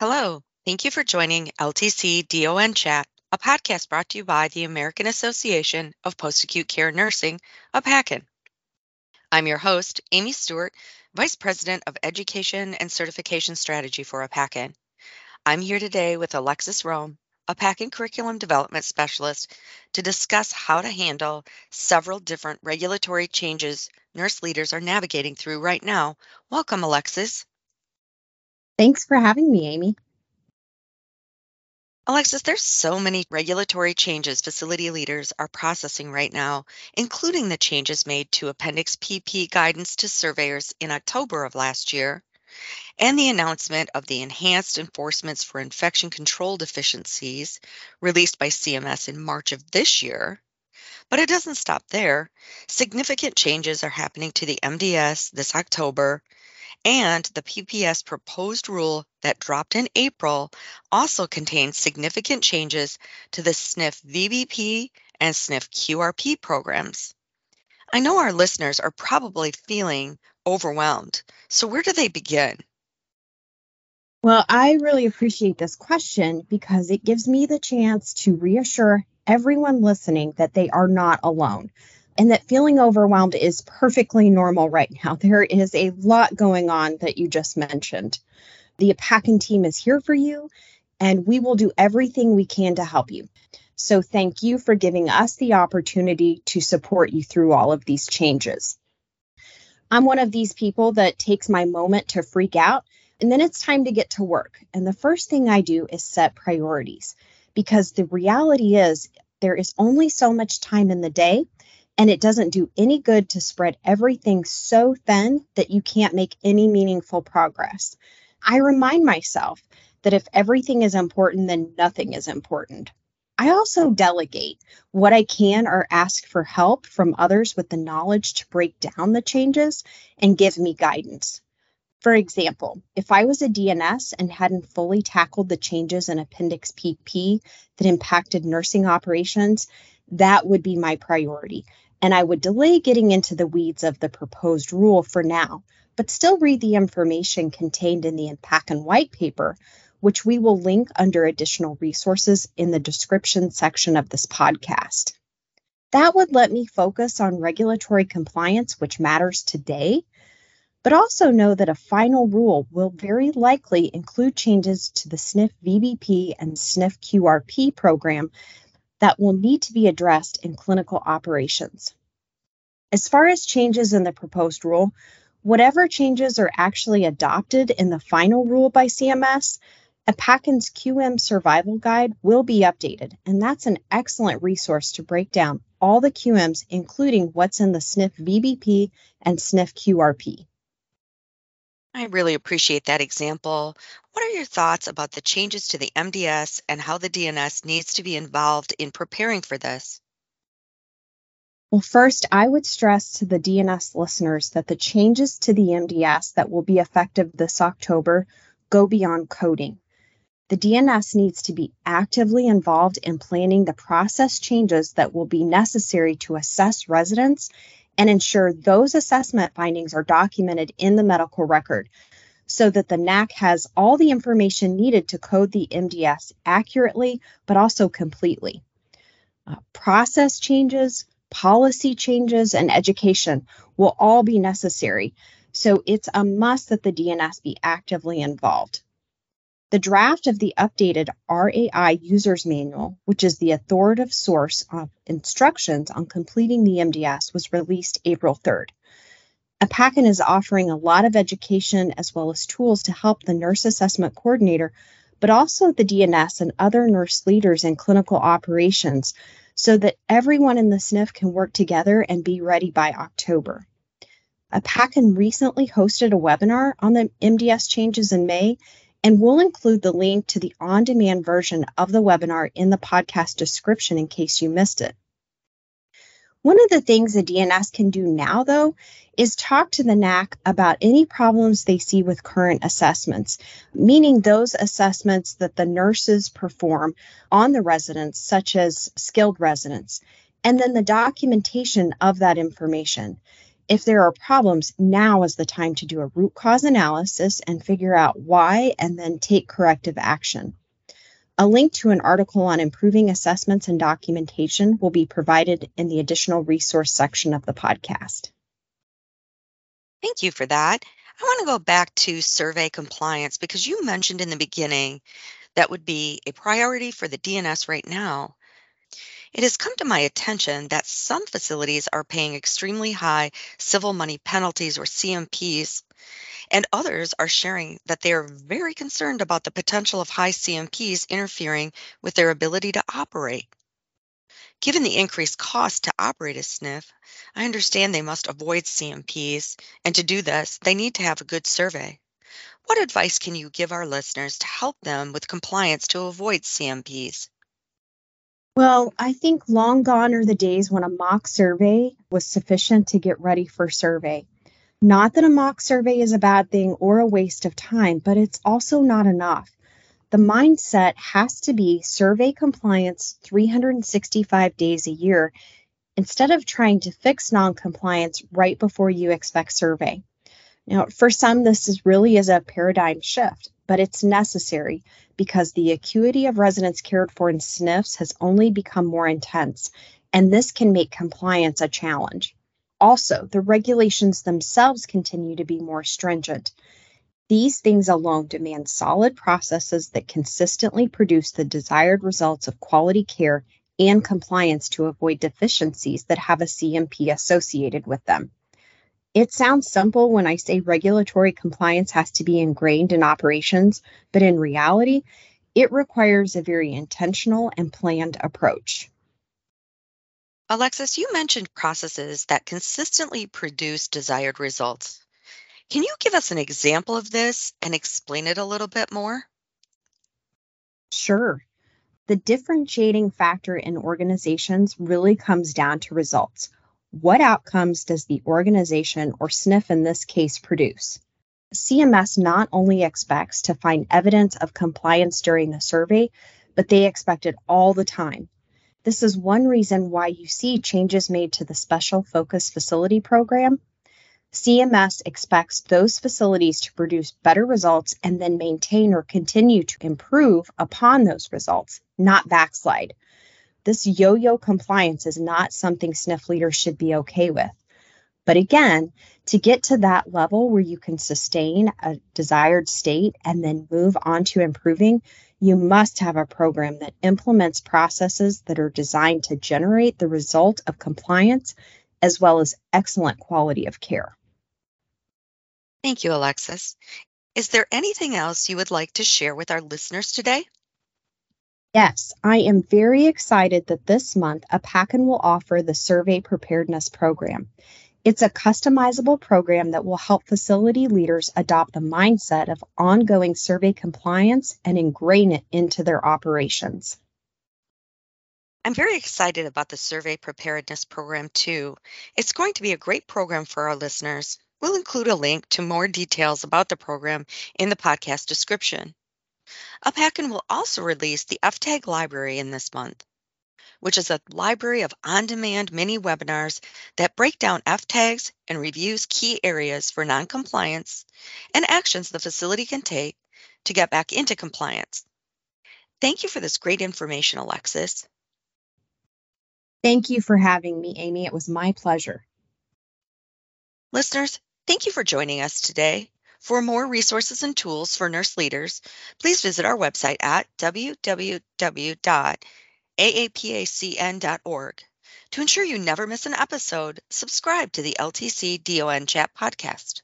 Hello. Thank you for joining LTC DON Chat, a podcast brought to you by the American Association of Post Acute Care Nursing, AAPACN. I'm your host, Amy Stewart, Vice President of Education and Certification Strategy for AAPACN. I'm here today with Alexis Roam, AAPACN Curriculum Development Specialist, to discuss how to handle several different regulatory changes nurse leaders are navigating through right now. Welcome, Alexis. Thanks for having me, Amy. Alexis, there's so many regulatory changes facility leaders are processing right now, including the changes made to Appendix PP guidance to surveyors in October of last year, and the announcement of the enhanced enforcements for infection control deficiencies released by CMS in March of this year. But it doesn't stop there. Significant changes are happening to the MDS this October, and the PPS proposed rule that dropped in April also contains significant changes to the SNF VBP and SNF QRP programs. I know our listeners are probably feeling overwhelmed. So, where do they begin? Well, I really appreciate this question because it gives me the chance to reassure everyone listening that they are not alone and that feeling overwhelmed is perfectly normal right now. There is a lot going on that you just mentioned. The AAPACN team is here for you, and we will do everything we can to help you. So, thank you for giving us the opportunity to support you through all of these changes. I'm one of these people that takes my moment to freak out, and then it's time to get to work. And the first thing I do is set priorities because the reality is there is only so much time in the day and it doesn't do any good to spread everything so thin that you can't make any meaningful progress. I remind myself that if everything is important, then nothing is important. I also delegate what I can or ask for help from others with the knowledge to break down the changes and give me guidance. For example, if I was a DNS and hadn't fully tackled the changes in Appendix PP that impacted nursing operations, that would be my priority and I would delay getting into the weeds of the proposed rule for now, but still read the information contained in the AAPACN white paper, which we will link under additional resources in the description section of this podcast. That would let me focus on regulatory compliance, which matters today, but also know that a final rule will very likely include changes to the SNF VBP and SNF QRP program that will need to be addressed in clinical operations. As far as changes in the proposed rule, whatever changes are actually adopted in the final rule by CMS, AAPACN's QM survival guide will be updated, and that's an excellent resource to break down all the QMs, including what's in the SNF VBP and SNF QRP. I really appreciate that example. What are your thoughts about the changes to the MDS and how the DNS needs to be involved in preparing for this? Well, first, I would stress to the DNS listeners that the changes to the MDS that will be effective this October go beyond coding. The DNS needs to be actively involved in planning the process changes that will be necessary to assess residents and ensure those assessment findings are documented in the medical record so that the NAC has all the information needed to code the MDS accurately, but also completely. Uh, process changes, policy changes, and education will all be necessary. So it's a must that the DNS be actively involved. The draft of the updated RAI User's Manual, which is the authoritative source of instructions on completing the MDS, was released April 3rd. AAPACN is offering a lot of education as well as tools to help the nurse assessment coordinator, but also the DNS and other nurse leaders in clinical operations so that everyone in the SNF can work together and be ready by October. AAPACN recently hosted a webinar on the MDS changes in May, and we'll include the link to the on demand version of the webinar in the podcast description in case you missed it. One of the things the DNS can do now, though, is talk to the NAC about any problems they see with current assessments, meaning those assessments that the nurses perform on the residents, such as skilled residents, and then the documentation of that information. If there are problems, now is the time to do a root cause analysis and figure out why and then take corrective action. A link to an article on improving assessments and documentation will be provided in the additional resource section of the podcast. Thank you for that. I want to go back to survey compliance because you mentioned in the beginning that would be a priority for the DNS right now. It has come to my attention that some facilities are paying extremely high civil money penalties or CMPs, and others are sharing that they are very concerned about the potential of high CMPs interfering with their ability to operate. Given the increased cost to operate a SNF, I understand they must avoid CMPs, and to do this, they need to have a good survey. What advice can you give our listeners to help them with compliance to avoid CMPs? Well, I think long gone are the days when a mock survey was sufficient to get ready for survey. Not that a mock survey is a bad thing or a waste of time, but it's also not enough. The mindset has to be survey compliance 365 days a year instead of trying to fix noncompliance right before you expect survey. Now, for some, this is really is a paradigm shift, but it's necessary because the acuity of residents cared for in SNFs has only become more intense, and this can make compliance a challenge. Also, the regulations themselves continue to be more stringent. These things alone demand solid processes that consistently produce the desired results of quality care and compliance to avoid deficiencies that have a CMP associated with them. It sounds simple when I say regulatory compliance has to be ingrained in operations, but in reality, it requires a very intentional and planned approach. Alexis, you mentioned processes that consistently produce desired results. Can you give us an example of this and explain it a little bit more? Sure. The differentiating factor in organizations really comes down to results. What outcomes does the organization, or SNF in this case, produce? CMS not only expects to find evidence of compliance during the survey, but they expect it all the time. This is one reason why you see changes made to the Special Focus Facility Program. CMS expects those facilities to produce better results and then maintain or continue to improve upon those results, not backslide. This yo yo compliance is not something SNF leaders should be okay with. But again, to get to that level where you can sustain a desired state and then move on to improving, you must have a program that implements processes that are designed to generate the result of compliance as well as excellent quality of care. Thank you, Alexis. Is there anything else you would like to share with our listeners today? Yes, I am very excited that this month AAPACN will offer the Survey Preparedness Program. It's a customizable program that will help facility leaders adopt the mindset of ongoing survey compliance and ingrain it into their operations. I'm very excited about the Survey Preparedness Program too. It's going to be a great program for our listeners. We'll include a link to more details about the program in the podcast description. AAPACN will also release the FTAG library in this month, which is a library of on-demand mini webinars that break down FTAGs and reviews key areas for noncompliance and actions the facility can take to get back into compliance. Thank you for this great information, Alexis. Thank you for having me, Amy. It was my pleasure. Listeners, thank you for joining us today. For more resources and tools for nurse leaders, please visit our website at www.aapacn.org. To ensure you never miss an episode, subscribe to the LTC DON Chat podcast.